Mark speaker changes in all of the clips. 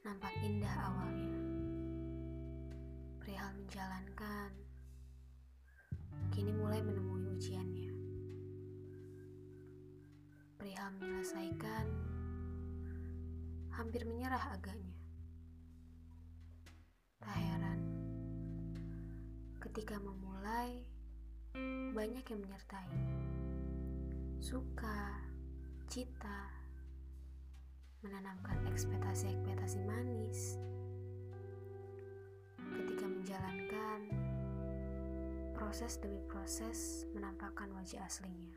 Speaker 1: Nampak indah awalnya. Perihal menjalankan, kini mulai menemui ujiannya. Perihal menyelesaikan, hampir menyerah agaknya. Tak heran, ketika memulai, banyak yang menyertai. Suka, cita, menanamkan ekspektasi-ekspektasi manis. Ketika menjalankan, proses demi proses menampakkan wajah aslinya.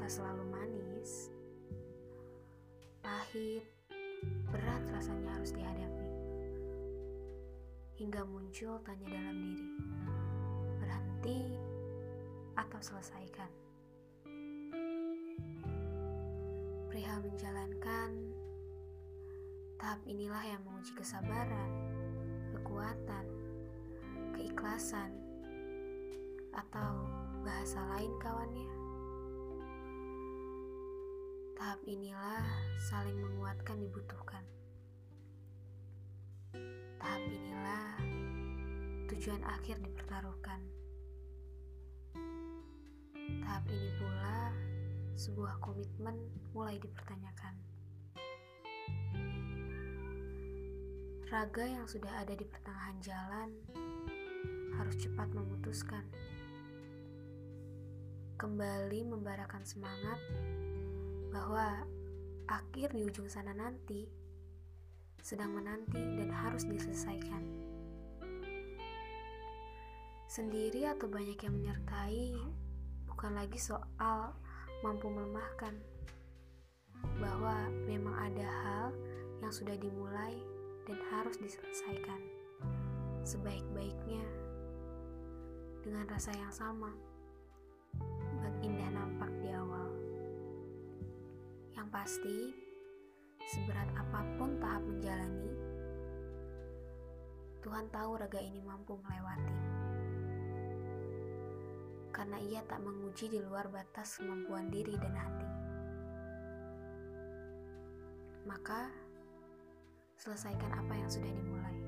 Speaker 1: Tak selalu manis, pahit, berat rasanya harus dihadapi. Hingga muncul tanya dalam diri, berhenti atau selesaikan. Perihal menjalankan, tahap inilah yang menguji kesabaran, kekuatan, keikhlasan, atau bahasa lain kawannya. Tahap inilah saling menguatkan dibutuhkan. Tahap inilah tujuan akhir dipertaruhkan. Tahap ini pula sebuah komitmen mulai dipertanyakan. Raga yang sudah ada di pertengahan jalan harus cepat memutuskan. Kembali membarakan semangat bahwa akhir di ujung sana nanti sedang menanti dan harus diselesaikan. Sendiri atau banyak yang menyertai bukan lagi soal mampu melemahkan. Bahwa memang ada hal yang sudah dimulai dan harus diselesaikan sebaik-baiknya dengan rasa yang sama. Bak indah nampak di awal. Yang pasti seberat apa pun tahap menjalani Tuhan tahu raga ini mampu melewati karena ia tak menguji di luar batas kemampuan diri dan hati. Maka, selesaikan apa yang sudah dimulai.